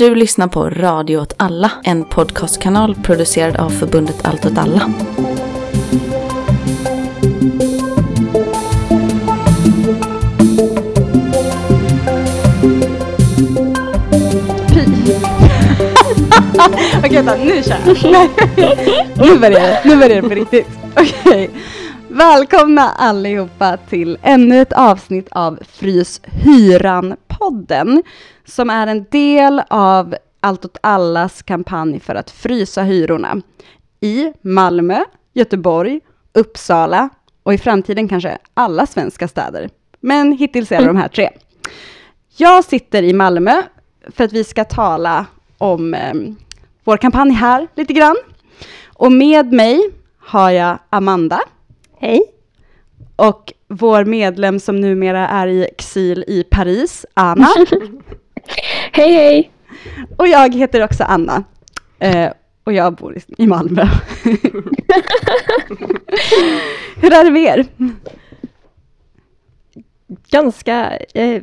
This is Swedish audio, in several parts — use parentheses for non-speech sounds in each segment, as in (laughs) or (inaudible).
Du lyssnar på Radio åt alla, en podcastkanal producerad av förbundet Allt åt alla. (laughs) Okej, vänta, nu kör jag. nu börjar det, nu börjar det på riktigt. Okej. Välkomna allihopa till ännu ett avsnitt av Frys podden som är en del av Allt åt allas kampanj för att frysa hyrorna i Malmö, Göteborg, Uppsala och i framtiden kanske alla svenska städer. Men hittills är det de här tre. Jag sitter i Malmö för att vi ska tala om eh, vår kampanj här lite grann. Och med mig har jag Amanda. Hej. Och vår medlem som numera är i exil i Paris, Anna. (laughs) hej, hej. Och jag heter också Anna. Eh, och jag bor i, Malmö. (laughs) Hur är det med er? Ganska eh,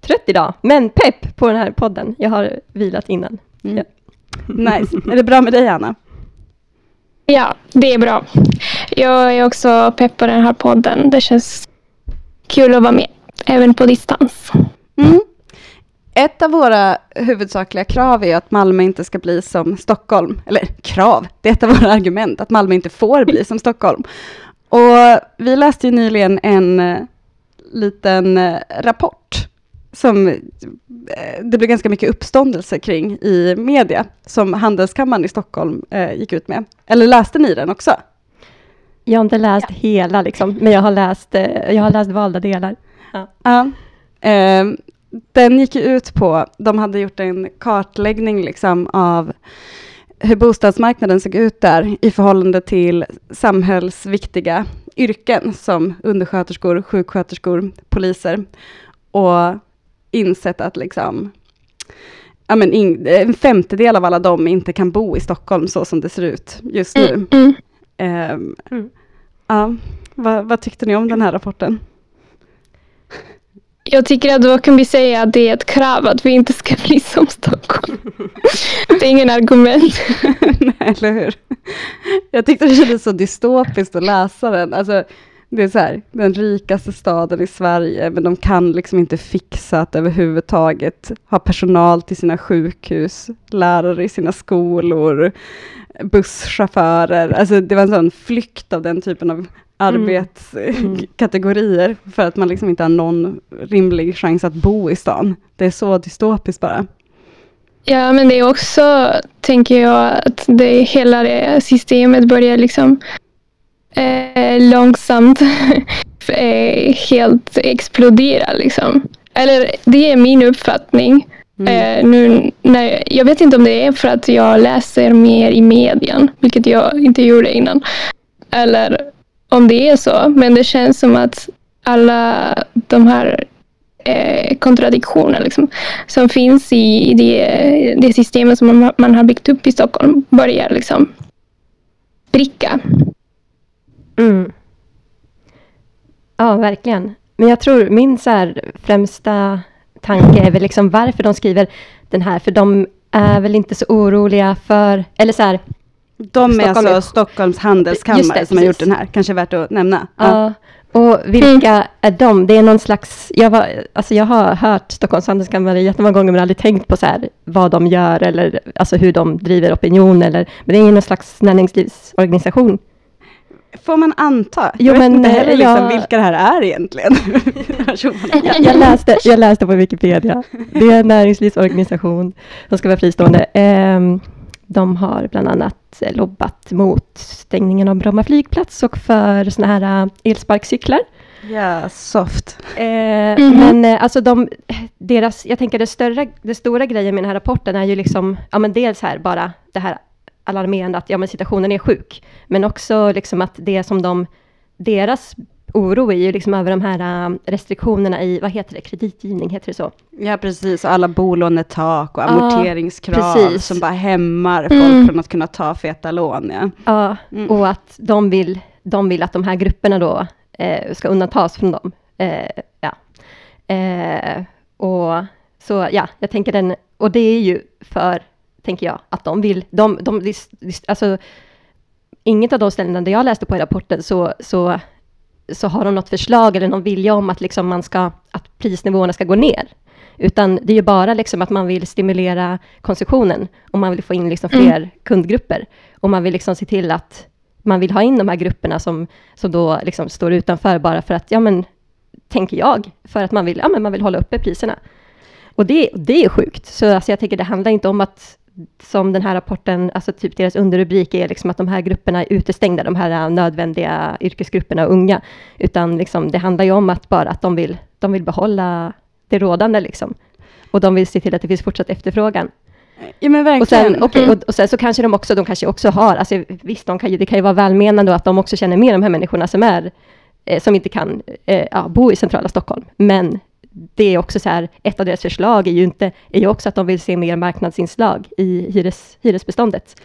trött idag, men pepp på den här podden. Jag har vilat innan. Mm. Ja. Nice. Är det bra med dig, Anna? Ja, det är bra. Jag är också pepp på den här podden. Det känns kul att vara med, även på distans. Mm. Ett av våra huvudsakliga krav är att Malmö inte ska bli som Stockholm. Eller krav, det är ett av våra argument, att Malmö inte får bli som Stockholm. Och vi läste ju nyligen en eh, liten eh, rapport som eh, det blev ganska mycket uppståndelse kring i media, som Handelskammaren i Stockholm eh, gick ut med. Eller läste ni den också? Jag har inte läst hela, liksom, men jag har läst, eh, jag har läst valda delar. Ja. Eh, den gick ut på, de hade gjort en kartläggning liksom av hur bostadsmarknaden såg ut där i förhållande till samhällsviktiga yrken som undersköterskor, sjuksköterskor, poliser och insett att liksom ja, men in, en femtedel av alla dem inte kan bo i Stockholm så som det ser ut just nu. Mm, mm. Ehm, Mm. Ja, vad, vad tyckte ni om den här rapporten? Jag tycker att då kan vi säga att det är ett krav att vi inte ska bli som Stockholm. (laughs) Det är ingen argument. Nej, eller hur? Jag tyckte det kändes så dystopiskt att läsa den. Alltså, det är så här, den rikaste staden i Sverige, men de kan liksom inte fixa att överhuvudtaget ha personal till sina sjukhus, lärare i sina skolor, busschaufförer. Alltså det var en sån flykt av den typen av arbetskategorier, för att man liksom inte har någon rimlig chans att bo i stan. Det är så dystopiskt bara. Ja, men det är också, tänker jag, att det hela det systemet börjar liksom eh, långsamt (laughs) eh, helt explodera liksom. Eller det är min uppfattning. Eh, nu, när, jag vet inte om det är för att jag läser mer i medien, vilket jag inte gjorde innan. Eller om det är så, men det känns som att alla de här eh, kontradiktioner liksom, som finns i det, det systemet som man, man har byggt upp i Stockholm börjar liksom spricka. Mm. Ja, verkligen. Men jag tror min så här, främsta tanke är väl liksom varför de skriver den här, för de är väl inte så oroliga för, eller så här, De är Stockholm alltså Stockholms handelskammare det, som har gjort precis. den här, kanske värt att nämna. Ja. Och vilka är de? Det är någon slags, jag, var, alltså jag har hört Stockholms handelskammare jättemånga gånger men aldrig tänkt på så här, vad de gör eller alltså hur de driver opinion eller, men det är någon slags näringslivsorganisation. Får man anta? Jo, jag vet men, inte heller liksom jag- vilka det här är egentligen. (laughs) Jag, jag, läste, jag läste på Wikipedia. Det är en näringslivsorganisation som ska vara fristående. Ehm, de har bland annat lobbat mot stängningen av Bromma flygplats och för såna här äh, elsparkcyklar. ja, soft. Eh, Mhm. Men eh, alltså de, deras, jag tänker det, större, det stora grejen med den här rapporten är ju liksom, ja men dels här bara det här alarmerande att ja men situationen är sjuk, men också liksom att det som de, deras oro är ju liksom över de här äh, restriktionerna i, vad heter det, kreditgivning, heter det så? Ja, precis. Och alla bolånetak och amorteringskrav precis. som bara hämmar folk Mm. från att kunna ta feta lån. Ja. Ja, Mm. och att de vill, de vill att de här grupperna då eh, ska undantas från dem. Eh, ja. eh, och så ja, jag tänker den, och det är ju för, tänker jag, att de vill, de, de, de alltså, inget av de ställena där jag läste på i rapporten så, så, så har de något förslag eller någon vilja om att, liksom man ska, att prisnivåerna ska gå ner. Utan det är ju bara liksom att man vill stimulera konsumtionen och man vill få in liksom fler mm. kundgrupper. Och man vill liksom se till att man vill ha in de här grupperna som, som då liksom står utanför bara för att, ja men, tänker jag, för att man vill, ja, men man vill hålla uppe priserna. Och det, det är sjukt. Så alltså jag tänker det handlar inte om att, som den här rapporten, alltså typ deras underrubrik är liksom att de här grupperna är utestängda, de här nödvändiga yrkesgrupperna och unga. Utan liksom, det handlar ju om att bara att de vill, de vill behålla det rådande liksom. Och de vill se till att det finns fortsatt efterfrågan. Ja men verkligen. Och sen, okay, och, och, sen så kanske de också, de kanske också har, alltså visst, de kan ju, det kan ju vara välmenande och att de också känner med de här människorna som är, eh, som inte kan eh, ja, bo i centrala Stockholm. Men det är också så här, ett av deras förslag är ju inte, är ju också att de vill se mer marknadsinslag i hyres, hyresbeståndet.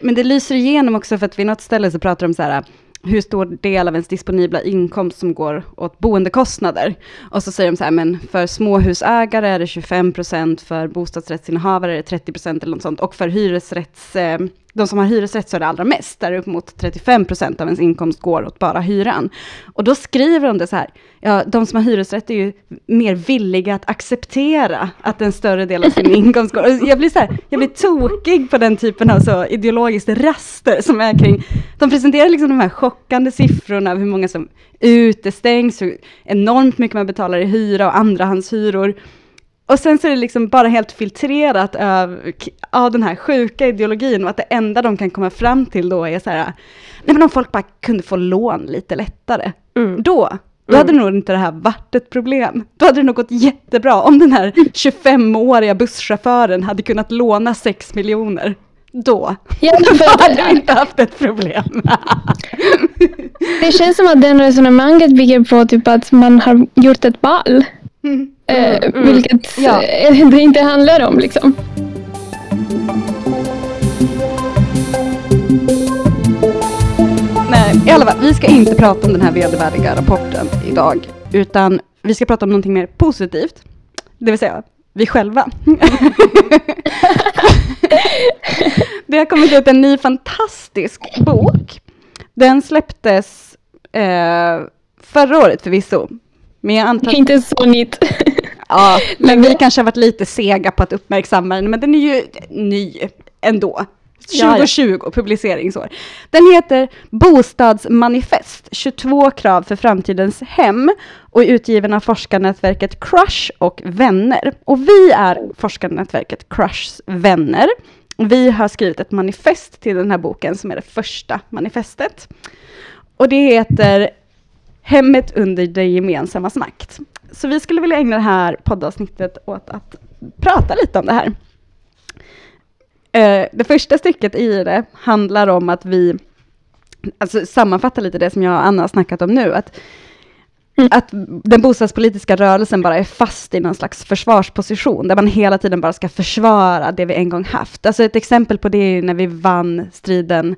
Men det lyser igenom också för att vid något ställe så pratar de så här, hur stor del av ens disponibla inkomst som går åt boendekostnader. Och så säger de så här, men för småhusägare är det 25 procent, för bostadsrättsinnehavare är det 30 procent eller något sånt, och för hyresrätts eh, de som har hyresrätt så är det allra mest, där upp mot 35 procent av ens inkomst går åt bara hyran. Och då skriver de det så här, ja, de som har hyresrätt är ju mer villiga att acceptera att en större del av sin (laughs) inkomst går. Och jag blir så här, jag blir tokig på den typen av så ideologiskt raster som är kring, de presenterar liksom de här chockande siffrorna av hur många som utestängs, hur enormt mycket man betalar i hyra och andrahandshyror. Och sen så är det liksom bara helt filtrerat av, av den här sjuka ideologin och att det enda de kan komma fram till då är så här, nej men om folk bara kunde få lån lite lättare, mm. då, då mm. hade nog inte det här varit ett problem. Då hade det nog gått jättebra om den här 25-åriga busschauffören hade kunnat låna 6 miljoner. Då, (laughs) ja, (laughs) då hade vi inte haft ett problem. (laughs) det känns som att den resonemanget bygger på typ att man har gjort ett val. Mm. Eh, mm. vilket ja. Eh, det inte handlar om liksom. Nej, i alla fall, vi ska inte prata om den här vedervärdiga rapporten idag, utan vi ska prata om någonting mer positivt, det vill säga vi själva. (laughs) det har kommit ut en ny fantastisk bok. Den släpptes eh, förra året förvisso, men jag antar... Inte så nytt. (laughs) ja, (laughs) men vi kanske har varit lite sega på att uppmärksamma den, men den är ju ny ändå. 2020 ja, publiceringsår. Den heter Bostadsmanifest, 22 krav för framtidens hem och är utgiven av forskarnätverket Crush och vänner. Och vi är forskarnätverket Crushs vänner. Vi har skrivit ett manifest till den här boken som är det första manifestet. Och det heter Hemmet under det gemensammas makt. Så vi skulle vilja ägna det här poddavsnittet åt att prata lite om det här. Eh, det första stycket i det handlar om att vi, alltså sammanfattar lite det som jag och Anna har snackat om nu, att Mm. Att den bostadspolitiska rörelsen bara är fast i någon slags försvarsposition, där man hela tiden bara ska försvara det vi en gång haft. Alltså ett exempel på det är när vi vann striden,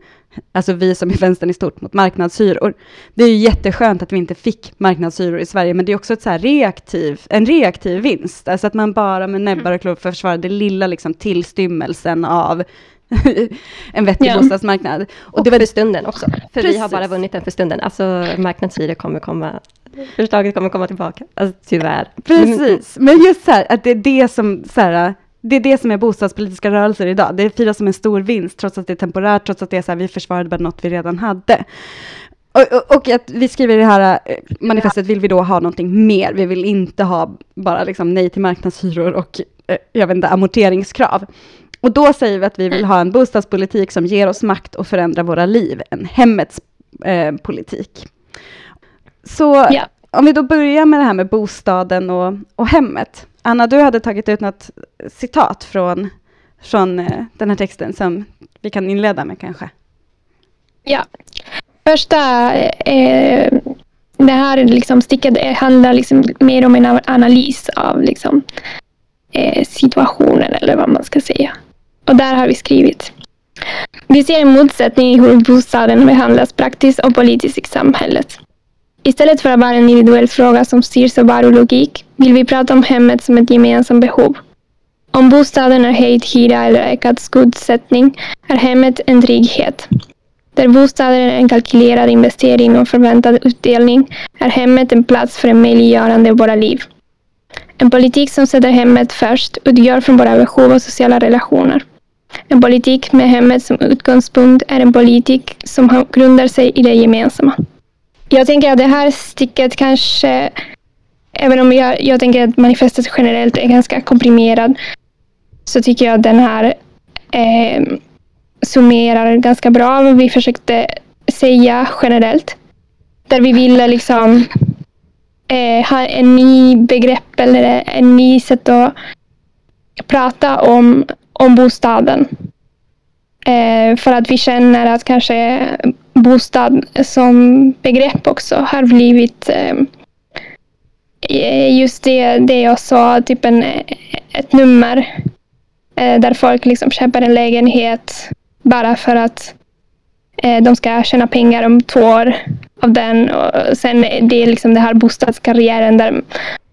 alltså vi som är vänstern i stort, mot marknadshyror. Det är ju jätteskönt att vi inte fick marknadshyror i Sverige, men det är också ett så reaktiv, en reaktiv vinst. Alltså att man bara med näbbar och klor försvarar det lilla liksom tillstymmelsen av (laughs) en vettig ja. bostadsmarknad. Och, och det var för stunden också. För Precis. vi har bara vunnit den för stunden. Alltså marknadshyror kommer komma, förslaget kommer komma tillbaka. Alltså tyvärr. Precis, men just så här, att det är det som, så här, det är det som är bostadspolitiska rörelser idag. Det firas som en stor vinst, trots att det är temporärt, trots att det är så här, vi försvarade bara något vi redan hade. Och, och, och, att vi skriver i det här eh, manifestet vill vi då ha någonting mer. Vi vill inte ha bara liksom nej till marknadshyror och eh, jag vet inte, amorteringskrav. Och då säger vi att vi vill ha en bostadspolitik som ger oss makt att förändra våra liv, en hemmets eh, politik. Så ja. om vi då börjar med det här med bostaden och, och hemmet. Anna, du hade tagit ut något citat från, från eh, den här texten som vi kan inleda med kanske. Ja, första eh, det här liksom sticket handlar liksom mer om en analys av liksom, eh, situationen eller vad man ska säga. Och där har vi skrivit. Vi ser en motsättning i hur bostaden behandlas praktiskt och politiskt i samhället. Istället för att vara en individuell fråga som styrs av varulogik vill vi prata om hemmet som ett gemensamt behov Om bostaden är höjd hyra eller ökad skuldsättning är hemmet en trygghet. Där bostaden är en kalkylerad investering och förväntad utdelning är hemmet en plats för en möjliggörande av våra liv. En politik som sätter hemmet först utgör från våra behov och sociala relationer. En politik med hemmet som utgångspunkt är en politik som grundar sig i det gemensamma. Jag tänker att det här sticket kanske, även om jag, jag tänker att manifestet generellt är ganska komprimerad, så tycker jag att den här eh, summerar ganska bra vad vi försökte säga generellt. Där vi ville liksom eh, ha en ny begrepp eller en ny sätt att prata om, om bostaden. Eh, för att vi känner att kanske bostad som begrepp också har blivit eh, eh, just det, det jag sa, typ en, ett nummer eh, där folk liksom köper en lägenhet bara för att eh, de ska tjäna pengar om två år av den. Och sen det är liksom den här bostadskarriären där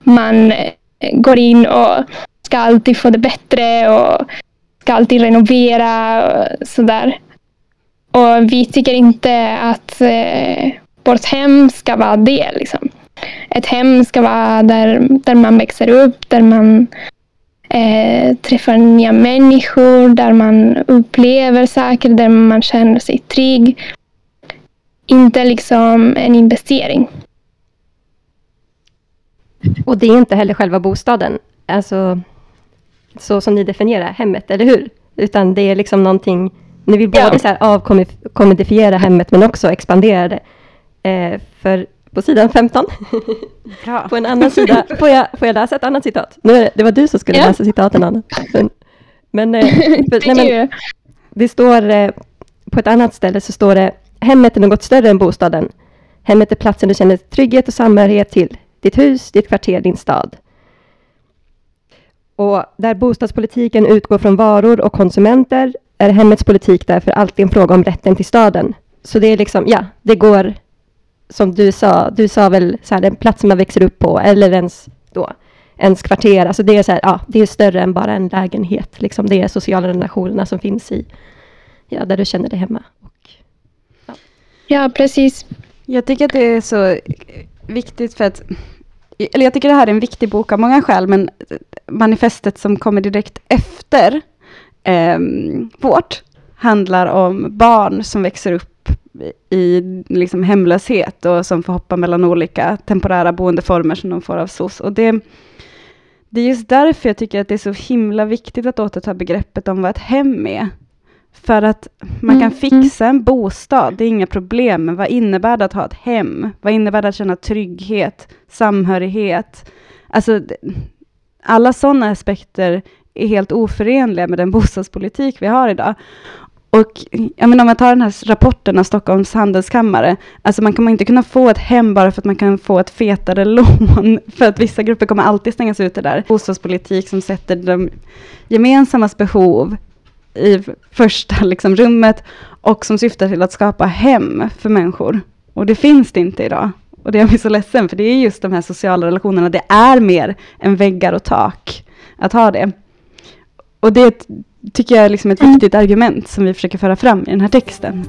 man eh, går in och ska alltid få det bättre och ska alltid renovera och sådär. Och vi tycker inte att eh, vårt hem ska vara det. Liksom. Ett hem ska vara där, där man växer upp, där man eh, träffar nya människor, där man upplever saker, där man känner sig trygg. Inte liksom en investering. Och det är inte heller själva bostaden, alltså så som ni definierar hemmet, eller hur? Utan det är liksom någonting, ni vill både ja. avkommodifiera hemmet men också expandera det. Eh, för på sidan 15. Bra. (laughs) på en annan sida, får jag, får jag läsa ett annat citat? Nu, det var du som skulle ja. läsa citaten, Anna. Men, men, eh, (laughs) för, nej, men det står eh, på ett annat ställe så står det Hemmet är något större än bostaden. Hemmet är platsen du känner trygghet och samhörighet till. Ditt hus, ditt kvarter, din stad. Och där bostadspolitiken utgår från varor och konsumenter är hemmets politik därför alltid en fråga om rätten till staden. Så det är liksom, ja, det går som du sa, du sa väl så här, den plats man växer upp på, eller ens då, ens kvarter, alltså det är så här, ja, det är större än bara en lägenhet, liksom det är sociala relationerna som finns i, ja, där du känner dig hemma. Och, ja. ja, precis. Jag tycker att det är så viktigt för att, eller jag tycker det här är en viktig bok av många skäl, men manifestet som kommer direkt efter eh, vårt handlar om barn som växer upp i liksom hemlöshet och som får hoppa mellan olika temporära boendeformer som de får av SOS. Och det, det är just därför jag tycker att det är så himla viktigt att återta begreppet om vad ett hem är. För att man kan mm, mm. fixa en bostad, det är inga problem, men vad innebär det att ha ett hem? Vad innebär det att känna trygghet, samhörighet? Alltså, alla sådana aspekter är helt oförenliga med den (laughs) bostadspolitik vi har idag. Och jag menar, om man tar den här rapporten av Stockholms handelskammare, alltså man kommer inte kunna få ett hem bara för att man kan få ett fetare (laughs) lån, för att vissa grupper kommer alltid stängas ute där. Bostadspolitik som sätter de gemensammas behov i första liksom, rummet och som syftar till att skapa hem för människor. Och det finns det inte idag. Och det gör mig så ledsen, för det är just de här sociala relationerna, det är mer än väggar och tak att ha det. Och det tycker jag är liksom ett mm. viktigt argument som vi försöker föra fram i den här texten.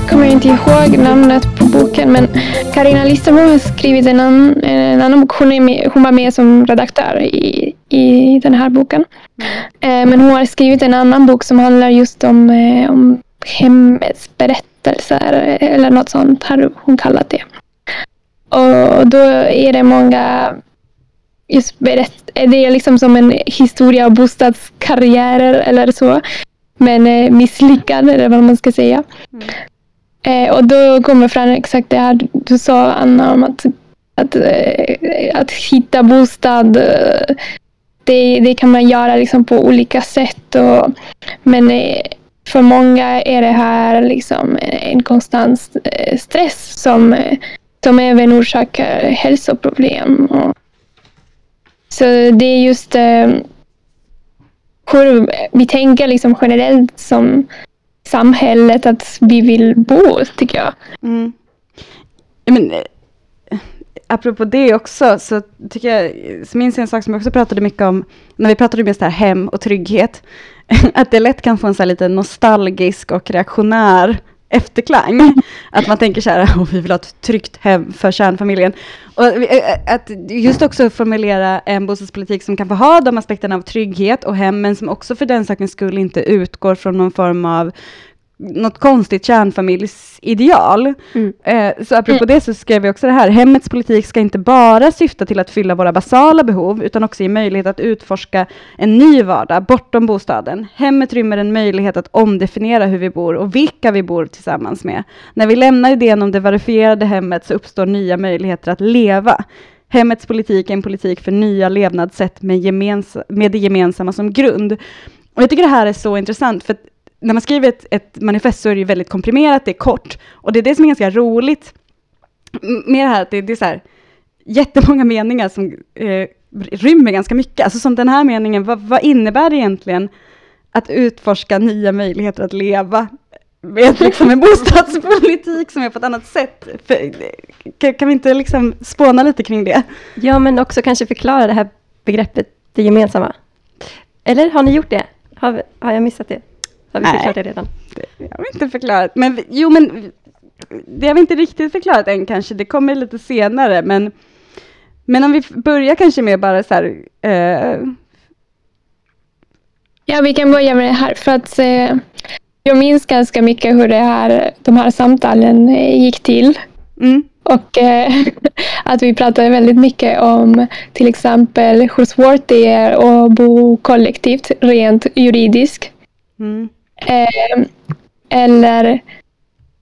Jag kommer inte ihåg namnet på boken men Karina Listermo har skrivit en, annan, en annan bok. Hon, med, hon var med som redaktör i, i den här boken. Mm. Eh, men hon har skrivit en annan bok som handlar just om, eh, om hemmets berättelser eller något sånt har hon kallat det. Och då är det många just berätt, det är liksom som en historia av bostadskarriärer eller så. Men eh, misslyckad eller vad man ska säga. Mm. Eh, och då kommer fram exakt det här du sa Anna om att, att, eh, att hitta bostad. Det, det kan man göra liksom på olika sätt. Och, men eh, för många är det här liksom en konstant eh, stress som som även orsakar hälsoproblem. Och så det är just eh, hur vi tänker liksom generellt som samhället att vi vill bo, tycker jag. Mm. Men, eh, apropå det också, så tycker jag, så minns jag en sak som jag också pratade mycket om, när vi pratade om just det här hem och trygghet, (laughs) att det lätt kan få en så här lite nostalgisk och reaktionär efterklang. (laughs) Att man tänker så här, oh, vi vill ha ett tryggt hem för kärnfamiljen. Och att just också formulera en bostadspolitik som kan få ha de aspekterna av trygghet och hem, men som också för den sakens skull inte utgår från någon form av något konstigt kärnfamiljsideal. Mm. Eh, så apropå det så skrev vi också det här, hemmets politik ska inte bara syfta till att fylla våra basala behov, utan också ge möjlighet att utforska en ny vardag bortom bostaden. Hemmet rymmer en möjlighet att omdefiniera hur vi bor och vilka vi bor tillsammans med. När vi lämnar idén om det verifierade hemmet så uppstår nya möjligheter att leva. Hemmets politik är en politik för nya levnadssätt med, gemens med det gemensamma som grund. Och jag tycker det här är så intressant, för när man skriver ett, ett manifest så är det ju väldigt komprimerat, det är kort. Och det är det som är ganska roligt med det här, att det, det är så här, jättemånga meningar som eh, rymmer ganska mycket. Alltså som den här meningen, vad, vad, innebär det egentligen att utforska nya möjligheter att leva med (laughs) liksom en bostadspolitik som är på ett annat sätt? För, kan, kan vi inte liksom spåna lite kring det? Ja, men också kanske förklara det här begreppet det gemensamma. Eller har ni gjort det? Har, har jag missat det? Har vi Nej, förklarat det redan? Det har vi inte förklarat. Men jo, men det har vi inte riktigt förklarat än kanske. Det kommer lite senare. Men, men om vi börjar kanske med bara så här. Eh... Ja, vi kan börja med det här. För att eh, jag minns ganska mycket hur det här, de här samtalen eh, gick till. Mm. Och eh, (laughs) att vi pratade väldigt mycket om till exempel hur svårt det är att bo kollektivt rent juridiskt. Mm. Eh, eller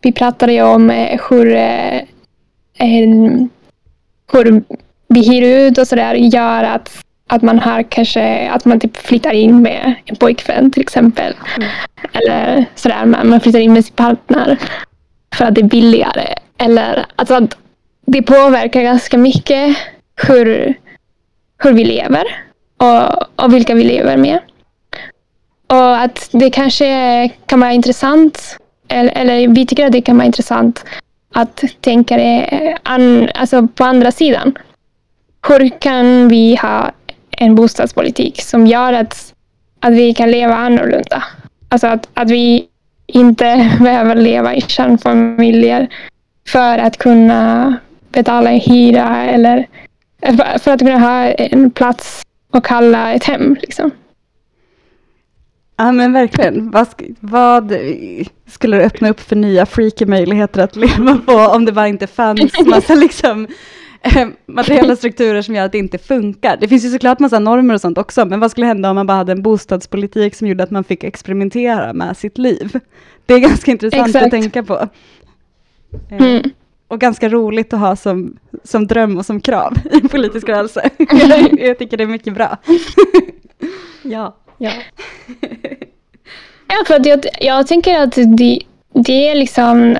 vi pratade ju om eh, hur, eh, hur vi hyr ut och sådär gör att, att man har kanske att man typ flyttar in med en pojkvän till exempel. Mm. Eller sådär, man, man flyttar in med sin partner för att det är billigare. Eller alltså att det påverkar ganska mycket hur, hur vi lever och, och vilka vi lever med. Och att det kanske kan vara intressant, eller, eller vi tycker att det kan vara intressant att tänka det eh, an, alltså på andra sidan. Hur kan vi ha en bostadspolitik som gör att, att vi kan leva annorlunda? Alltså att, att vi inte (laughs) behöver leva i kärnfamiljer för att kunna betala en hyra eller för att kunna ha en plats att kalla ett hem. Liksom. Ja men verkligen. Vad, vad skulle det öppna upp för nya freaky möjligheter att leva på om det bara inte fanns (laughs) massa liksom eh, materiella strukturer som gör att det inte funkar. Det finns ju såklart massa normer och sånt också, men vad skulle hända om man bara hade en bostadspolitik som gjorde att man fick experimentera med sitt liv? Det är ganska intressant Exakt. att tänka på. Eh, mm. Och ganska roligt att ha som, som dröm och som krav i en politisk rörelse. jag, (laughs) jag tycker det är mycket bra. (laughs) ja. Ja. (laughs) ja, för att jag, jag tänker att det, det är liksom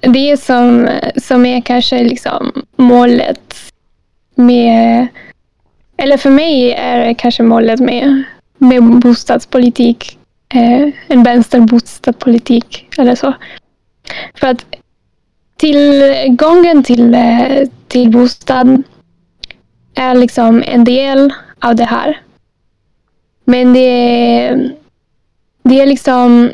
det som, som är kanske liksom målet med, eller för mig är det kanske målet med, med bostadspolitik, eh, en vänsterbostadspolitik eller så. För att tillgången till, eh, till bostad är liksom en del av det här. Men det, det är liksom...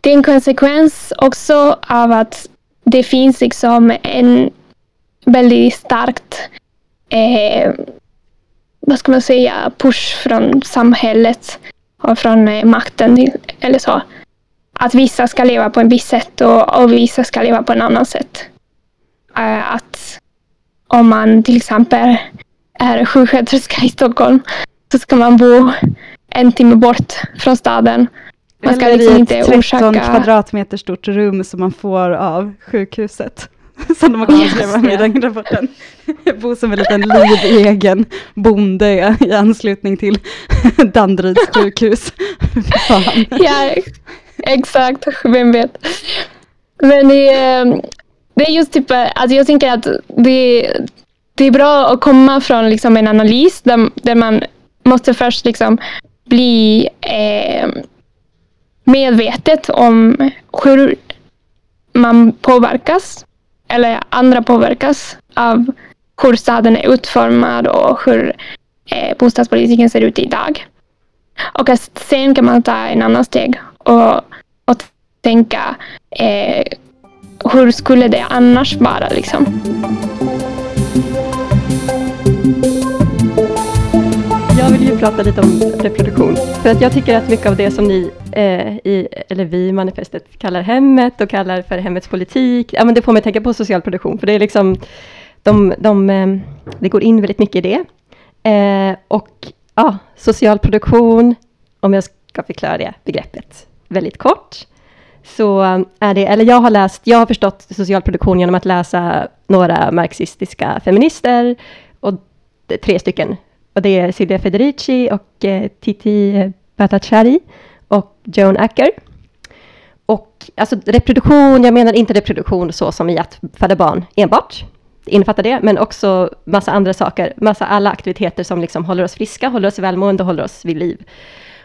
Det är en konsekvens också av att det finns liksom en väldigt starkt eh, vad ska man säga, push från samhället och från eh, makten eller så. Att vissa ska leva på en viss sätt och, och vissa ska leva på en annan sätt. Eh, att om man till exempel är sjuksköterska i Stockholm så ska man bo en timme bort från staden. Man ska Eller liksom i ett 13 orsaka... kvadratmeter stort rum som man får av sjukhuset. (laughs) Som de kunnat skriva i den rapporten. Jag bor som en liten livegen bonde i anslutning till (laughs) Danderyds sjukhus. (laughs) ja, exakt. Vem vet. Men det, det är just typ, alltså jag tänker att det, det är bra att komma från liksom en analys där, där man måste först liksom bli eh, medvetet om hur man påverkas eller andra påverkas av hur staden är utformad och hur eh, bostadspolitiken ser ut idag. Och sen kan man ta en annan steg och, och tänka eh, hur skulle det annars vara liksom? Prata lite om reproduktion. För att jag tycker att mycket av det som ni, eh, i, eller vi i manifestet, kallar hemmet och kallar för hemmets politik, ja men det får mig att tänka på social produktion. För det är liksom, de, de, eh, det går in väldigt mycket i det. Eh, och ja, social produktion, om jag ska förklara det begreppet väldigt kort, så är det, eller jag har läst, jag har förstått social produktion genom att läsa några marxistiska feminister, och tre stycken och det är Silvia Federici och eh, Titi Bhattacharya och Joan Acker. Och alltså reproduktion, jag menar inte reproduktion så som i att föda barn enbart. Det innefattar det, men också massa andra saker. Massa alla aktiviteter som liksom håller oss friska, håller oss välmående, håller oss vid liv.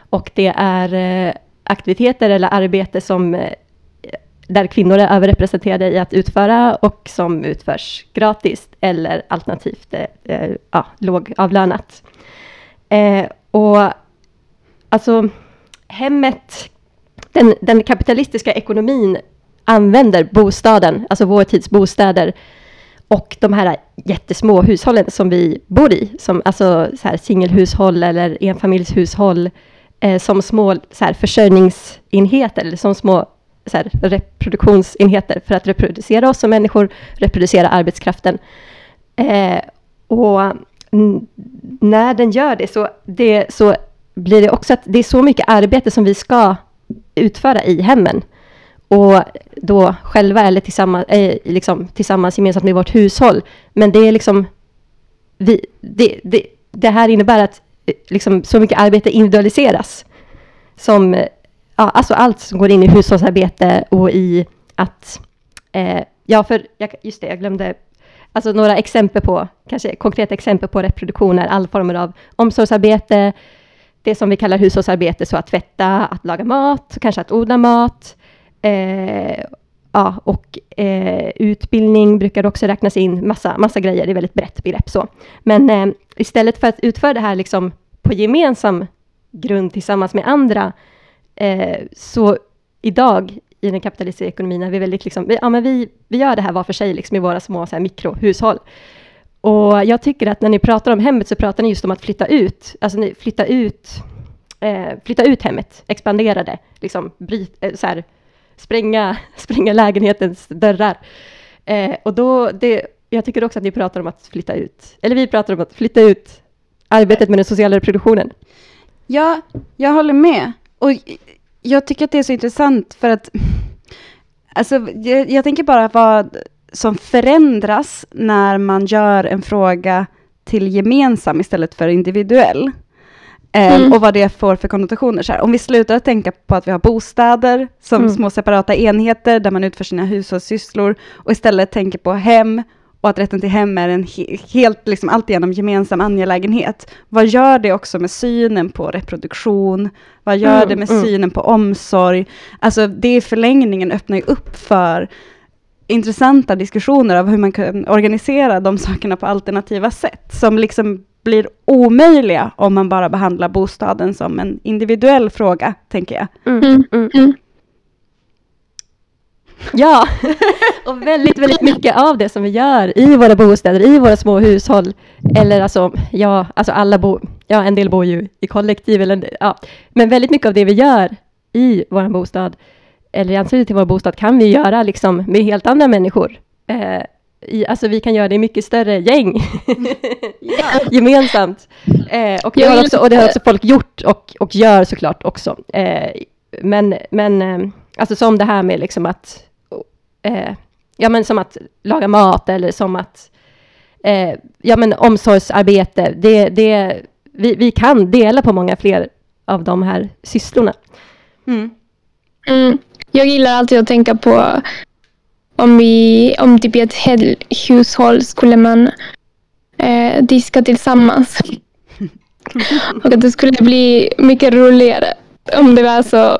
Och det är eh, aktiviteter eller arbete som eh, där kvinnor är överrepresenterade i att utföra och som utförs gratis eller alternativt eh, eh, ja, lågavlönat. Eh, och alltså hemmet, den, den kapitalistiska ekonomin använder bostaden, alltså vår tids bostäder och de här jättesmå hushållen som vi bor i, som alltså så här singelhushåll eller enfamiljshushåll, eh, som små så här, försörjningsenheter, eller som små så här, reproduktionsenheter för att reproducera oss som människor, reproducera arbetskraften. Eh, och när den gör det så, det så blir det också att det är så mycket arbete som vi ska utföra i hemmen. Och då själva eller tillsammans, eh, liksom, tillsammans gemensamt med vårt hushåll. Men det är liksom... Vi, det, det, det här innebär att eh, liksom, så mycket arbete individualiseras. Som ja, alltså allt som går in i hushållsarbete och i att, eh, ja, för jag, just det, jag glömde, alltså några exempel på, kanske konkreta exempel på reproduktion är all former av omsorgsarbete, det som vi kallar hushållsarbete, så att tvätta, att laga mat, kanske att odla mat, eh, ja, och eh, utbildning brukar också räknas in, massa, massa grejer, det är väldigt brett begrepp så. Men eh, istället för att utföra det här liksom på gemensam grund tillsammans med andra, Eh, så idag i den kapitalistiska ekonomin är vi väldigt liksom, vi, ja men vi, vi gör det här var för sig liksom i våra små så här, mikrohushåll. Och jag tycker att när ni pratar om hemmet så pratar ni just om att flytta ut, alltså ni, flytta ut, eh, flytta ut hemmet, expandera det, liksom bryt, eh, så här, spränga, (laughs) spränga lägenhetens dörrar. Eh, och då, det, jag tycker också att ni pratar om att flytta ut, eller vi pratar om att flytta ut arbetet med den sociala reproduktionen. Ja, jag håller med. Och jag tycker att det är så intressant för att alltså, jag, jag tänker bara vad som förändras när man gör en fråga till gemensam istället för individuell. Ehm, mm. och vad det får för konnotationer. Så här, om vi slutar att tänka på att vi har bostäder som mm. små separata enheter där man utför sina hushållssysslor och istället tänker på hem och att rätten till hem är en he helt, liksom alltigenom gemensam angelägenhet. Vad gör det också med synen på reproduktion? Vad gör mm, det med mm. synen på omsorg? Alltså det i förlängningen öppnar ju upp för intressanta diskussioner av hur man kan organisera de sakerna på alternativa sätt, som liksom blir omöjliga om man bara behandlar bostaden som en individuell fråga, tänker jag. Mm, mm, mm. (laughs) Ja, och väldigt, väldigt mycket av det som vi gör i våra bostäder, i våra små hushåll, eller alltså, ja, alltså alla bor, ja, en del bor ju i kollektiv, eller, ja, men väldigt mycket av det vi gör i vår bostad, eller i anslutning till vår bostad, kan vi göra liksom med helt andra människor. Eh, i, alltså vi kan göra det i mycket större gäng, (laughs) gemensamt. Eh, och, det har också, och det har också folk gjort och, och gör såklart också. Eh, men, men eh, alltså som det här med liksom att eh, ja men som att laga mat eller som att, eh, ja men omsorgsarbete, det, det, vi, vi kan dela på många fler av de här sysslorna. Mm. Mm. Jag gillar alltid att tänka på om, vi, om typ i ett hushåll skulle man eh, diska tillsammans. (laughs) Och att det skulle bli mycket roligare om det var så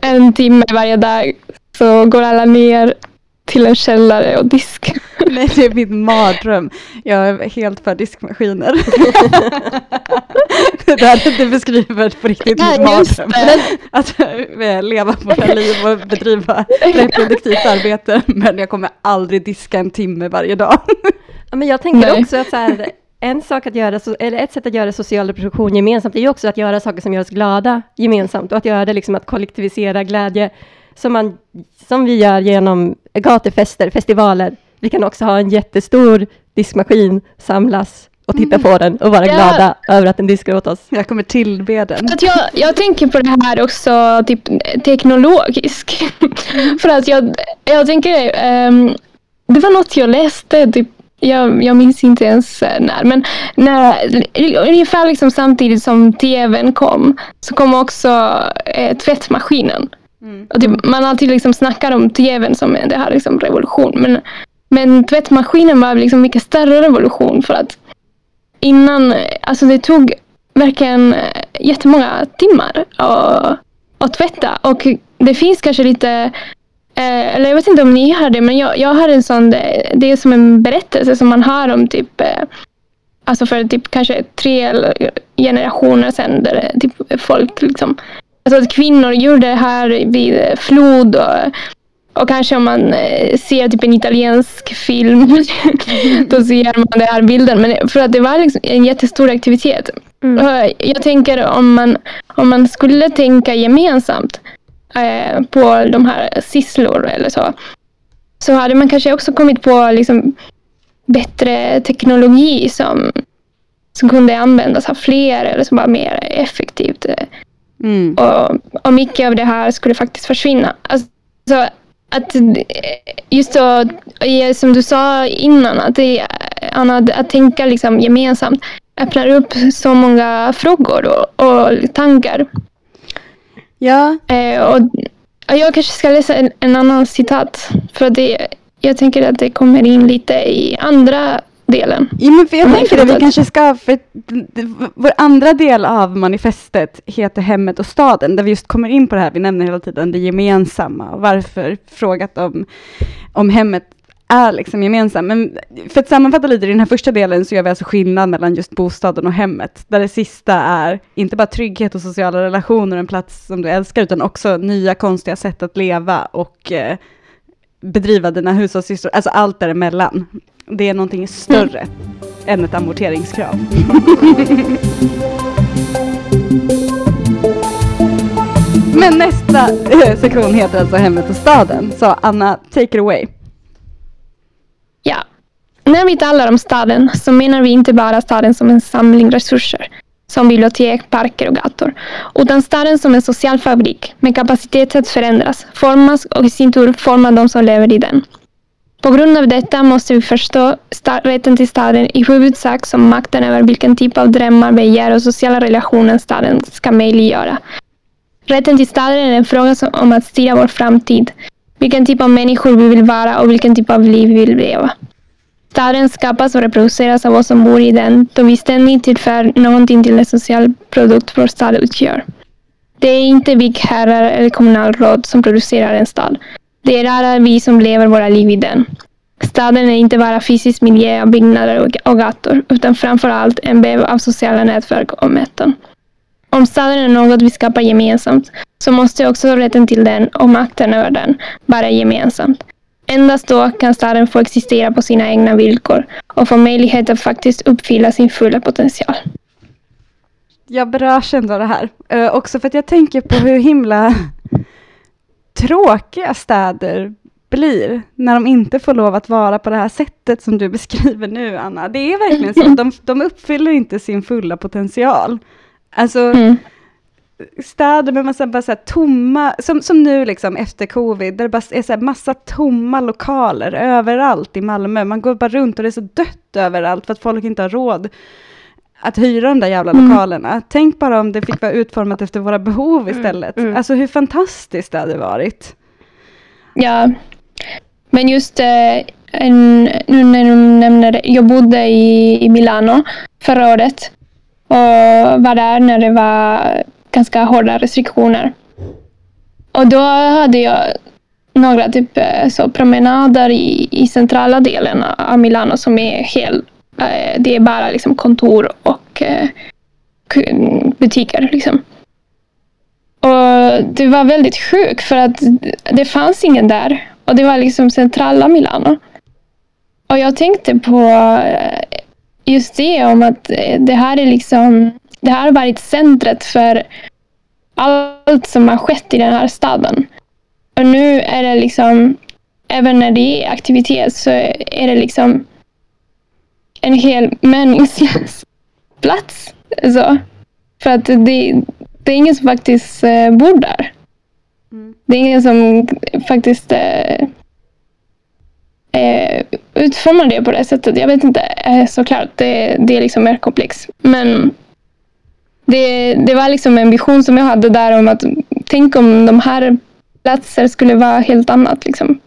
en timme varje dag så går alla ner till en källare och disk. (laughs) Nej, det är min mardröm. Jag är helt för diskmaskiner. (laughs) det där det beskriver på riktigt Ja, min mardröm. Att eh, leva våra liv och bedriva reproduktivt arbete. Men jag kommer aldrig diska en timme varje dag. (laughs) Ja, men jag tänker Nej. också att så här, en sak att göra, eller ett sätt att göra social reproduktion gemensamt, är ju också att göra saker som gör oss glada gemensamt, och att göra det liksom att kollektivisera glädje, som, man, som vi gör genom gatufester, festivaler. Vi kan också ha en jättestor diskmaskin, samlas och titta på den och vara Ja. glada över att den diskar åt oss. Jag kommer tillbe den. Att jag, jag tänker på det här också typ teknologisk. (laughs) För att jag, jag tänker, ehm, det var något jag läste, typ, jag, jag minns inte ens när, men när, ungefär liksom samtidigt som tvn kom så kom också eh, tvättmaskinen. Mm. Och typ, man alltid liksom snackar om tvn som det här liksom revolution. Men, men tvättmaskinen var liksom mycket större revolution för att innan, alltså det tog verkligen eh, jättemånga timmar att, att tvätta. Och det finns kanske lite, eh, eller jag vet inte om ni har det, men jag, jag har en sån, det, det är som en berättelse som man har om typ, eh, alltså för typ kanske tre generationer sedan, där eh, typ folk liksom, alltså att kvinnor gjorde det här vid eh, flod och och kanske om man eh, ser typ en italiensk film, (laughs) då ser man den här bilden. Men för att det var liksom en jättestor aktivitet. Mm. Jag tänker om man, om man skulle tänka gemensamt eh, på de här sysslor eller så. Så hade man kanske också kommit på liksom bättre teknologi som, som kunde användas av fler eller som var mer effektivt. Mm. och, och mycket av det här skulle faktiskt försvinna. Alltså, att just eh, som du sa innan, att, det, Anna, att tänka liksom gemensamt öppnar upp så många frågor och, och tankar. Ja, Eh, och, och jag kanske ska läsa en, en annan citat, för det, jag tänker att det kommer in lite i andra delen. Ja, men för jag tänker att vi kanske ska, för vår andra del av manifestet heter Hemmet och staden, där vi just kommer in på det här, vi nämner hela tiden det gemensamma och varför frågat om, om hemmet är liksom gemensamt. Men för att sammanfatta lite, i den här första delen så gör vi alltså skillnad mellan just bostaden och hemmet, där det sista är inte bara trygghet och sociala relationer, en plats som du älskar, utan också nya konstiga sätt att leva och eh, bedriva dina hushållssysslor, alltså allt däremellan. Det är någonting större än ett amorteringskrav. (laughs) Men nästa eh, sektion heter alltså Hemmet och staden. Så Anna, take it away. Ja. När vi talar om staden så menar vi inte bara staden som en samling resurser, som bibliotek, parker och gator, utan staden som en social fabrik med kapacitet att förändras, formas och i sin tur forma de som lever i den. På grund av detta måste vi förstå rätten till staden i huvudsak som makten över vilken typ av drömmar, begär och sociala relationer staden ska möjliggöra. Rätten till staden är en fråga som, om att styra vår framtid, vilken typ av människor vi vill vara och vilken typ av liv vi vill leva. Staden skapas och reproduceras av oss som bor i den, då vi ständigt tillför någonting till den social produkt vår stad utgör. Det är inte byggherrar eller kommunalråd som producerar en stad. Det är rara vi som lever våra liv i den. Staden är inte bara fysisk miljö av byggnader och- gator, utan framför allt en väv av sociala nätverk och möten. Om staden är något vi skapar gemensamt, så måste också rätten till den och makten över den vara gemensamt. Endast då kan staden få existera på sina egna villkor och få möjlighet att faktiskt uppfylla sin fulla potential. Jag berörs ändå av det här. uh, också för att jag tänker på hur himla tråkiga städer blir när de inte får lov att vara på det här sättet som du (laughs) beskriver nu, Anna. Det är verkligen så att de, de uppfyller inte sin fulla potential. Alltså, Mm. städer med massa bara så tomma, som, som nu liksom efter covid, där det bara är så massa tomma lokaler överallt i Malmö. Man går bara runt och det är så dött överallt för att folk inte har råd att hyra de där jävla Mm. lokalerna. Tänk bara om det fick vara utformat efter våra behov istället. mm. Alltså hur fantastiskt det hade varit. Ja, men just eh, en, nu när du nämner det, jag bodde i, i Milano förra året och var där när det var ganska hårda restriktioner. Och då hade jag några typ eh, så promenader i, i centrala delen av Milano som är helt, Eh, det är bara liksom kontor och eh, butiker liksom. Och det var väldigt sjukt för att det fanns ingen där. Och det var liksom centrala Milano. Och jag tänkte på eh, just det om att det här är liksom, det här har varit centret för allt som har skett i den här staden. Och nu är det liksom, även när det är aktivitet så är det liksom en hel meningslös plats. Så. För att det, det är ingen som faktiskt eh, bor där. Mm. Det är ingen som faktiskt eh, eh, utformar det på det sättet. Jag vet inte, eh, såklart, det, det är liksom mer komplext. Men det, det var liksom en vision som jag hade där om att tänk om de här platser skulle vara helt annat. Liksom.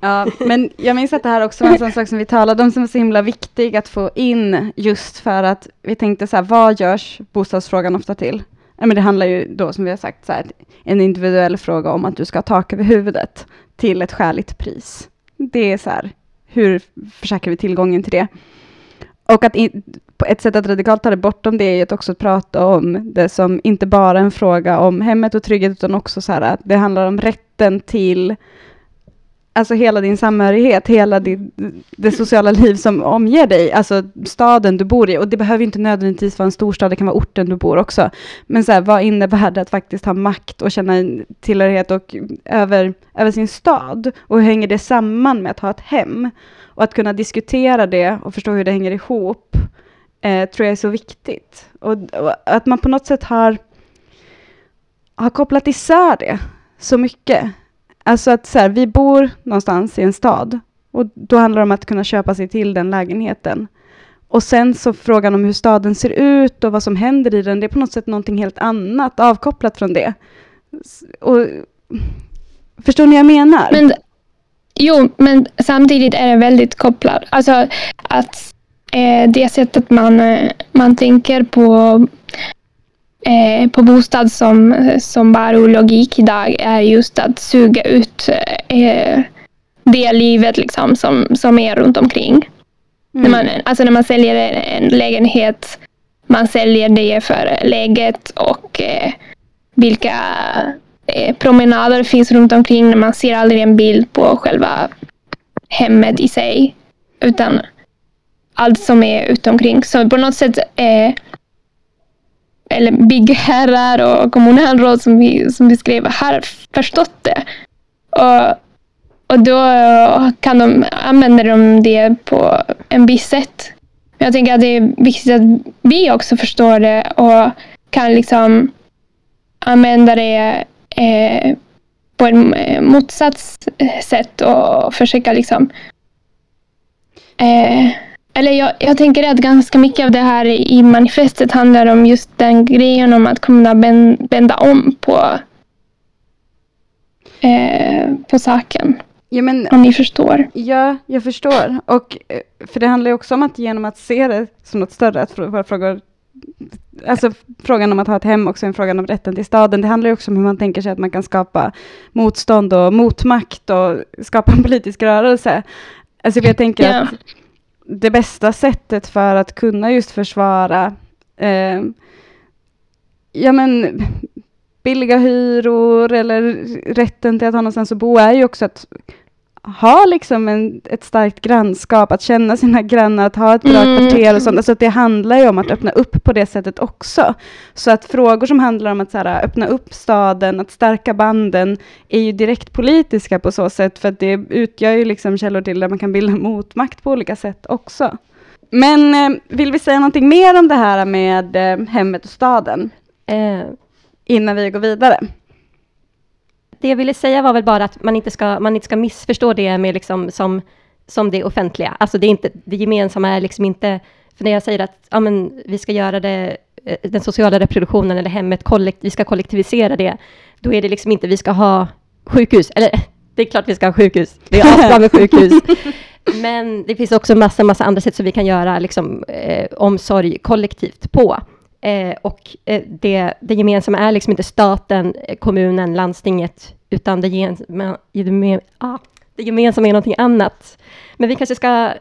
Ja, men jag minns att det här också var en sån sak som vi talade om som var så himla viktig att få in just för att vi tänkte så här, vad görs bostadsfrågan ofta till? Ja, men det handlar ju då som vi har sagt, så här, en individuell fråga om att du ska ha tak över huvudet till ett skäligt pris. Det är så här, hur försäkrar vi tillgången till det? Och att in, på ett sätt att radikalt ta det bortom det är ju att också prata om det som inte bara en fråga om hemmet och trygghet, utan också så här att det handlar om rätten till alltså hela din samhörighet, hela din, det sociala liv som omger dig, alltså staden du bor i. Och det behöver inte nödvändigtvis vara en storstad, det kan vara orten du bor också. Men så här, vad innebär det att faktiskt ha makt och känna en tillhörighet och över, över sin stad? Och hur hänger det samman med att ha ett hem? Och att kunna diskutera det och förstå hur det hänger ihop, eh, tror jag är så viktigt. Och, och att man på något sätt har, har kopplat isär det så mycket. Alltså att så här, vi bor någonstans i en stad och då handlar det om att kunna köpa sig till den lägenheten. Och sen så frågan om hur staden ser ut och vad som händer i den, det är på något sätt någonting helt annat, avkopplat från det. Och, förstår ni vad jag menar? Men, jo, men samtidigt är det väldigt kopplat. Alltså att eh, det sättet man, eh, man tänker på eh, på bostad som, som bara logik idag är just att suga ut eh, det livet liksom som, som är runt omkring. När, man, alltså när man säljer en lägenhet, man säljer det för läget och eh, vilka eh, promenader finns runt omkring. Man ser aldrig en bild på själva hemmet i sig, utan allt som är utomkring. Så på något sätt, eh, eller byggherrar och kommunalråd som vi, som vi skrev har förstått det. Och, och då kan de använda de det på en viss sätt. Jag tänker att det är viktigt att vi också förstår det och kan liksom använda det eh, på ett eh, motsatt sätt och försöka liksom eh, eller jag, jag tänker att ganska mycket av det här i manifestet handlar om just den grejen om att kunna vända om på, eh, på saken. ja, men, Om ni förstår. Ja, jag förstår. Och, eh, för det handlar ju också om att genom att se det som något större, att våra frågor, alltså frågan om att ha ett hem också en fråga om rätten till staden. Det handlar ju också om hur man tänker sig att man kan skapa motstånd och motmakt och skapa en politisk rörelse. Alltså jag tänker Ja. att det bästa sättet för att kunna just försvara eh, ja men billiga hyror eller rätten till att ha någonstans att bo är ju också att ha liksom en, ett starkt grannskap, att känna sina grannar, att ha ett bra Mm. kvarter och sånt. Alltså att det handlar ju om att öppna upp på det sättet också. Så att frågor som handlar om att så här, öppna upp staden, att stärka banden, är ju direkt politiska på så sätt, för att det utgör ju liksom källor till där man kan bilda motmakt på olika sätt också. Men eh, vill vi säga någonting mer om det här med eh, hemmet och staden Eh, innan vi går vidare? Det jag ville säga var väl bara att man inte ska, man inte ska missförstå det med liksom som, som det offentliga. Alltså det, är inte, det gemensamma är liksom inte, för när jag säger att ja, men vi ska göra det, eh, den sociala reproduktionen eller hemmet, kollekt, vi ska kollektivisera det, då är det liksom inte vi ska ha sjukhus, eller (laughs) det är klart vi ska ha sjukhus, det är asbra med sjukhus. (laughs) Men det finns också massa, massa andra sätt som vi kan göra liksom, eh, omsorg kollektivt på. Eh, och eh, det, det gemensamma är liksom inte staten, eh, kommunen, landstinget, utan det, gemensamma, det, ah, det gemensamma är någonting annat. Men vi kanske ska,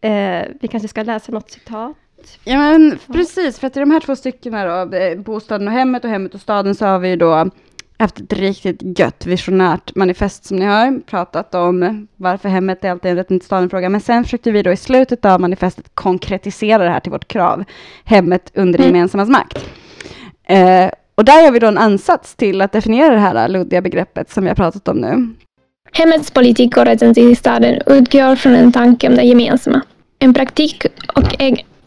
eh, vi kanske ska läsa något citat. Ja men precis, för att i de här två styckena då, eh, bostaden och hemmet och hemmet och staden, så har vi ju då haft ett riktigt gött visionärt manifest som ni har pratat om varför hemmet är alltid en rätten till staden-fråga. Men sen försökte vi då i slutet av manifestet konkretisera det här till vårt krav, hemmet under det mm. gemensammas makt. Eh, och där gör vi då en ansats till att definiera det här luddiga begreppet som vi har pratat om nu. Hemmets politik och rätten till staden utgår från en tanke om det gemensamma. En praktik och,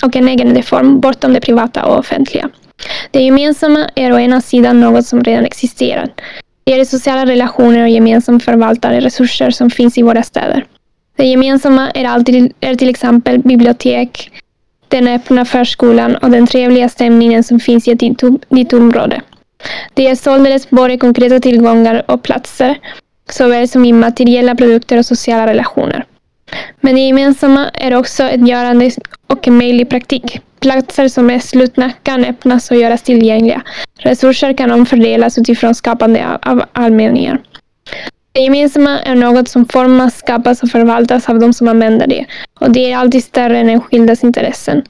och en egen reform bortom det privata och offentliga. Det gemensamma är å ena sidan något som redan existerar. Det är de sociala relationer och gemensamt förvaltade resurser som finns i våra städer. Det gemensamma är, alltid, är till exempel bibliotek, den öppna förskolan och den trevliga stämningen som finns i ett ditt område. Det är således både konkreta tillgångar och platser, såväl som immateriella produkter och sociala relationer. Men det gemensamma är också ett görande och en möjlig praktik. Platser som är slutna kan öppnas och göras tillgängliga. Resurser kan omfördelas utifrån skapande av allmänningar. Det gemensamma är något som formas, skapas och förvaltas av de som använder det. Och det är alltid större än enskildas intressen.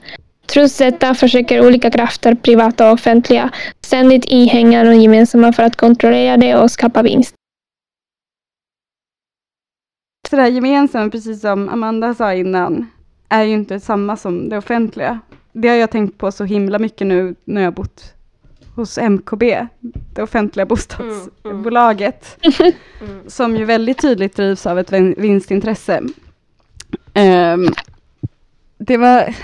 Trots detta försöker olika krafter, privata och offentliga, ständigt inhänga de gemensamma för att kontrollera det och skapa vinst. Det där gemensamma, precis som Amanda sa innan, är ju inte samma som det offentliga. Det har jag tänkt på så himla mycket nu när jag bott hos MKB, det offentliga bostadsbolaget, mm, mm. (laughs) som ju väldigt tydligt drivs av ett vinstintresse. Um, det var...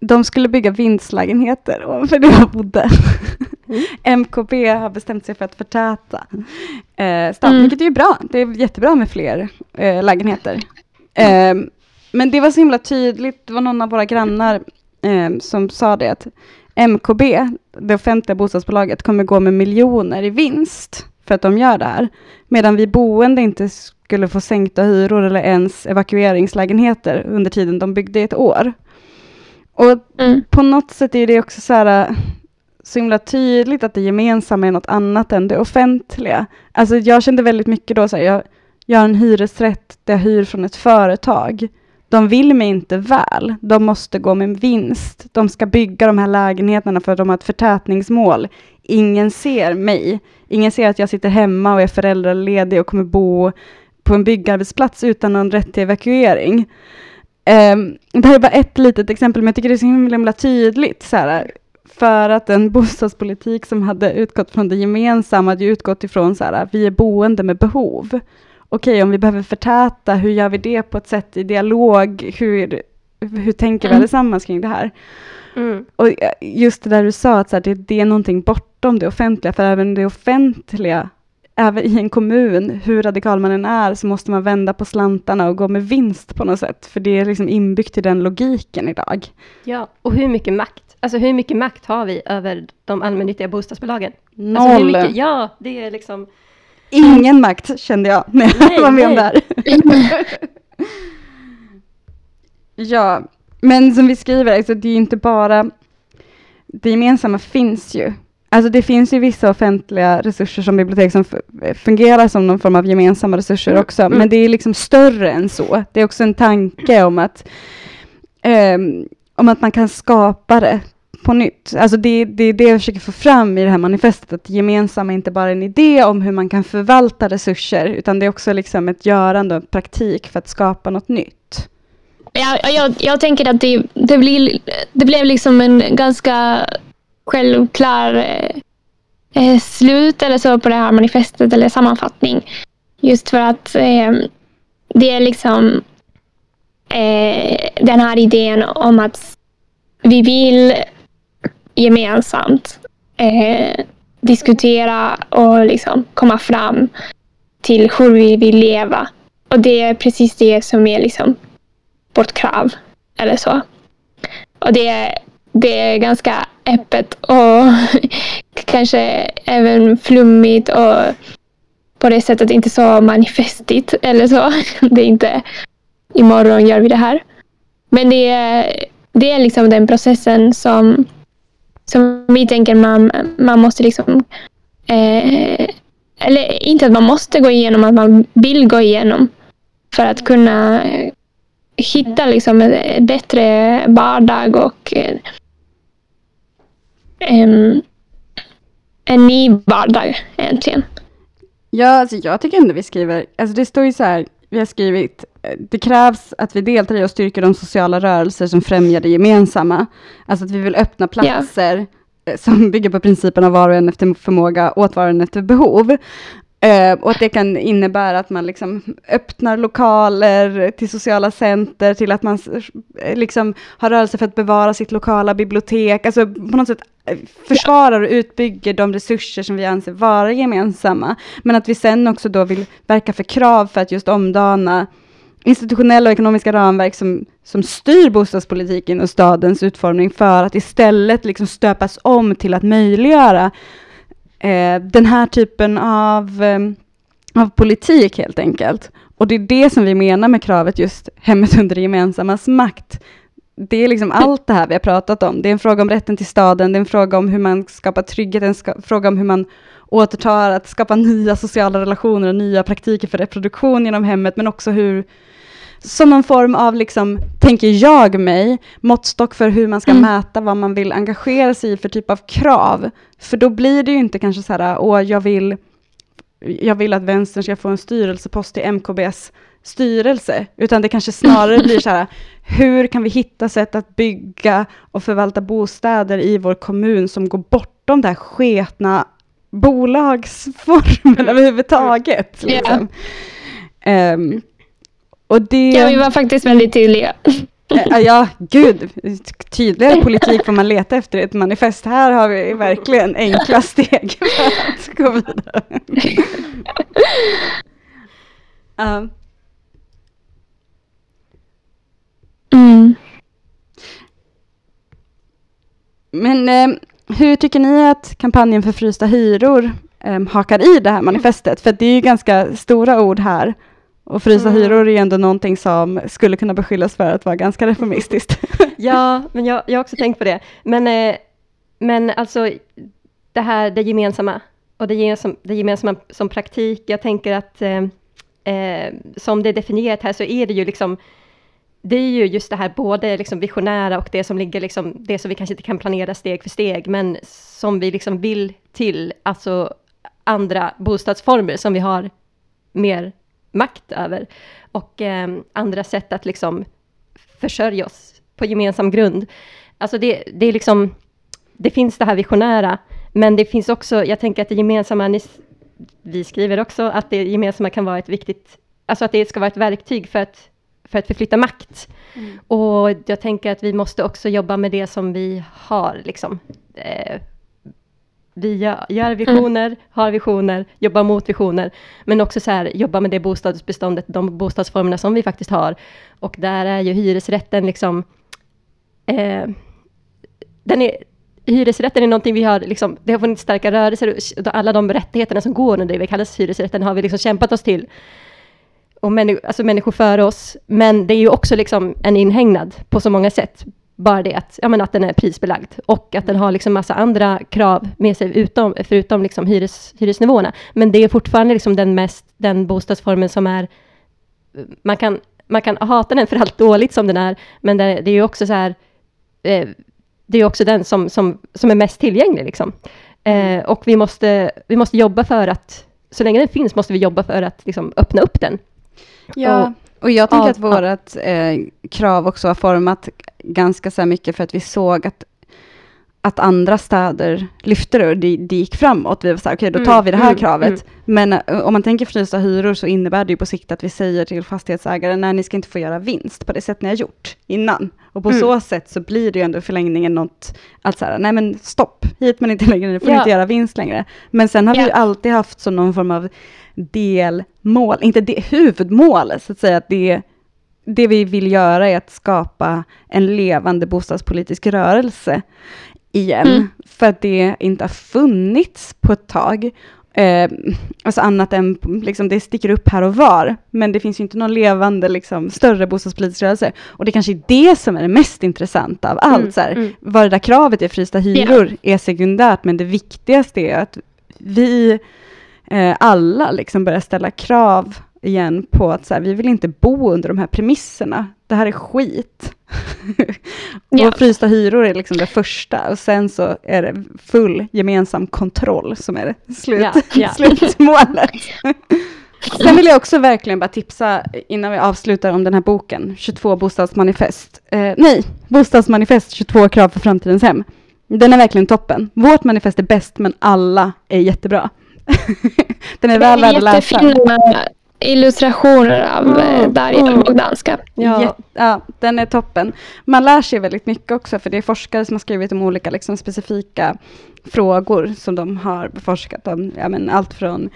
De skulle bygga vinstlägenheter ovanför där jag bodde. Mm. (laughs) MKB har bestämt sig för att förtäta eh, stan, mm. vilket är ju bra. Det är jättebra med fler eh, lägenheter. Eh, men det var så himla tydligt, det var någon av våra grannar eh, som sa det, att MKB, det offentliga bostadsbolaget, kommer gå med miljoner i vinst för att de gör det här. Medan vi boende inte skulle få sänkta hyror eller ens evakueringslägenheter under tiden de byggde ett år. Och mm. på något sätt är det också så här, så himla tydligt att det gemensamma är något annat än det offentliga. Alltså jag kände väldigt mycket då så här, jag, jag har en hyresrätt där jag hyr från ett företag. De vill mig inte väl. De måste gå med vinst. De ska bygga de här lägenheterna för att de har ett förtätningsmål. Ingen ser mig. Ingen ser att jag sitter hemma och är föräldraledig och kommer bo på en byggarbetsplats utan någon rätt till evakuering. Um, det här är bara ett litet exempel, men jag tycker det är så himla, himla tydligt. Så här, för att en bostadspolitik som hade utgått från det gemensamma hade utgått ifrån så här, vi är boende med behov. Okej, okay, om vi behöver förtäta, hur gör vi det på ett sätt i dialog? Hur, hur tänker vi mm. allesammans kring det här? Mm. Och just det där du sa, att så här, det, det är någonting bortom det offentliga, för även det offentliga även i en kommun, hur radikal man än är, så måste man vända på slantarna och gå med vinst på något sätt, för det är liksom inbyggt i den logiken idag. Ja, och hur mycket makt Alltså hur mycket makt har vi över de allmännyttiga bostadsbolagen? Noll. Alltså, mycket, ja, det är liksom... Ingen makt kände jag när jag nej, var med om det här. (laughs) ja, men som vi skriver, alltså, det är ju inte bara... Det gemensamma finns ju. Alltså det finns ju vissa offentliga resurser som bibliotek som fungerar som någon form av gemensamma resurser mm. också, mm. men det är liksom större än så. Det är också en tanke om att um, om att man kan skapa det på nytt. Alltså det, det är det jag försöker få fram i det här manifestet, att gemensamma inte bara en idé om hur man kan förvalta resurser, utan det är också liksom ett görande och praktik för att skapa något nytt. Ja, jag, jag tänker att det, det, blir, det blev liksom en ganska självklar eh, eh, slut eller så på det här manifestet eller sammanfattning. Just för att eh, det är liksom eh, den här idén om att vi vill gemensamt eh, diskutera och liksom komma fram till hur vi vill leva. Och det är precis det som är liksom vårt krav. Eller så. Och det är, det är ganska öppet och (laughs) kanske även flummigt och på det sättet inte så manifestigt eller så. (laughs) Det är inte imorgon gör vi det här. Men det är, det är liksom den processen som, som vi tänker man, man måste liksom eh, eller inte att man måste gå igenom, att man vill gå igenom för att kunna hitta liksom en bättre vardag och eh, en, en ny vardag egentligen. Ja, alltså jag tycker ändå vi skriver, alltså det står ju så här, vi har skrivit, eh, det krävs att vi deltar i och styrker de sociala rörelser som främjar det gemensamma. Alltså att vi vill öppna platser ja. som bygger på principen av var och en efter förmåga, åt var och en efter behov. Uh, och att det kan innebära att man liksom öppnar lokaler till sociala center, till att man liksom har rörelse för att bevara sitt lokala bibliotek, alltså på något sätt eh, försvarar och utbygger de resurser som vi anser vara gemensamma. Men att vi sen också då vill verka för krav för att just omdana institutionella och ekonomiska ramverk som, som styr bostadspolitiken och stadens utformning för att istället liksom stöpas om till att möjliggöra eh, den här typen av, eh, av politik helt enkelt. Och det är det som vi menar med kravet just hemmet under det gemensammas makt. Det är liksom allt det här vi har pratat om. Det är en fråga om rätten till staden, det är en fråga om hur man skapar trygghet, en fråga om hur man återtar att skapa nya sociala relationer och nya praktiker för reproduktion genom hemmet, men också hur, som någon form av, liksom, tänker jag mig, måttstock för hur man ska mm. mäta vad man vill engagera sig i för typ av krav. För då blir det ju inte kanske så här, åh, jag vill, jag vill att vänstern ska få en styrelsepost i MKBs styrelse, utan det kanske snarare blir så här, (laughs) hur kan vi hitta sätt att bygga och förvalta bostäder i vår kommun som går bortom det här sketna bolagsformen mm. överhuvudtaget. Liksom. Yeah. Um, och det... Ja, vi var faktiskt väldigt tydliga. Ja, gud, tydligare politik får man leta efter ett manifest. Här har vi verkligen enkla (laughs) steg för att gå vidare. (laughs) Uh. Mm. Men eh, hur tycker ni att kampanjen för frysta hyror eh, hakar i det här manifestet? För det är ju ganska stora ord här. Och frysa mm. hyror är ju ändå någonting som skulle kunna beskyllas för att vara ganska reformistiskt. (laughs) ja, men jag, jag har också tänkt på det. Men, eh, men alltså, det här det gemensamma, och det, gemensam, det gemensamma som praktik, jag tänker att eh, eh, som det är definierat här så är det ju liksom det är ju just det här både liksom visionära och det som ligger liksom, det som vi kanske inte kan planera steg för steg, men som vi liksom vill till, alltså andra bostadsformer som vi har mer makt över. Och eh, andra sätt att liksom försörja oss på gemensam grund. Alltså det, det är liksom, det finns det här visionära, men det finns också, jag tänker att det gemensamma, ni, vi skriver också att det gemensamma kan vara ett viktigt, alltså att det ska vara ett verktyg för att, för att förflytta makt. Mm. Och jag tänker att vi måste också jobba med det som vi har, liksom. Eh, vi gör, gör visioner, mm. har visioner, jobbar mot visioner, men också så här, jobba med det bostadsbeståndet, de bostadsformerna som vi faktiskt har. Och där är ju hyresrätten liksom, eh, den är, hyresrätten är någonting vi har, liksom, det har funnits starka rörelser, alla de rättigheterna som går under det vi kallas hyresrätten har vi liksom kämpat oss till. Och människ alltså människor före oss, men det är ju också liksom en inhägnad på så många sätt. Bara det att, ja, men att den är prisbelagd och att den har liksom massa andra krav med sig utom, förutom liksom hyres, hyresnivåerna. Men det är fortfarande liksom den, mest, den bostadsformen som är... Man kan, man kan hata den för allt dåligt som den är, men det, det är ju också så här... Eh, det är också den som, som, som är mest tillgänglig. Liksom. Eh, och vi måste, vi måste jobba för att, så länge den finns, måste vi jobba för att liksom, öppna upp den. Ja, och, och jag tänker att vårt eh, krav också har format ganska så mycket för att vi såg att, att andra städer lyfte det och det, det gick framåt. Vi var så här, okej okay, då tar mm, vi det här mm, kravet. Mm. Men uh, om man tänker frysta hyror så innebär det ju på sikt att vi säger till fastighetsägare, nej ni ska inte få göra vinst på det sätt ni har gjort innan. Och på mm. så sätt så blir det ju ändå förlängningen något, att så här, nej men stopp, hit men inte längre, ni får ja. inte göra vinst längre. Men sen har ja. vi ju alltid haft som någon form av delmål, inte det, huvudmål, så att säga att det det vi vill göra är att skapa en levande bostadspolitisk rörelse igen, mm. för att det inte har funnits på ett tag. Eh, alltså annat än, liksom, det sticker upp här och var, men det finns ju inte någon levande, liksom, större bostadspolitisk rörelse. Och det kanske är det som är det mest intressanta av allt. Mm, så här, mm. Vad det där kravet är frysta hyror yeah. är sekundärt, men det viktigaste är att vi eh, alla liksom börjar ställa krav igen på att så här, vi vill inte bo under de här premisserna. Det här är skit. (laughs) Ja. och frysta hyror är liksom det första och sen så är det full gemensam kontroll som är slut, Ja, ja. (laughs) slutmålet. (laughs) Sen vill jag också verkligen bara tipsa innan vi avslutar om den här boken, 22 bostadsmanifest. Eh, nej, bostadsmanifest 22 krav för framtidens hem. Den är verkligen toppen. Vårt manifest är bäst, men alla är jättebra. Den är Det väl värd är att läsa. illustrationer av Mm, Darja mm. Bogdanska. Ja. Ja. ja, den är toppen. Man lär sig väldigt mycket också, för det är forskare som har skrivit om olika liksom, specifika frågor som de har beforskat om. Ja, men allt från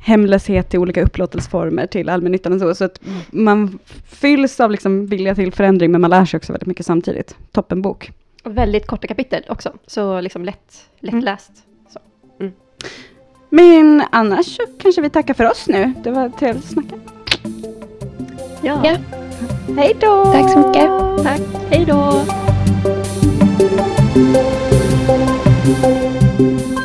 hemlöshet till olika upplåtelseformer till allmännyttan och så. Så att man fylls av liksom vilja till förändring, men man lär sig också väldigt mycket samtidigt. Toppenbok. Och väldigt korta kapitel också, så liksom lätt, lättläst. Så. Men annars så kanske vi tackar för oss nu. Det var trevligt att snacka. Ja. Ja. Hej då! Tack så mycket. Tack, hej då! Thank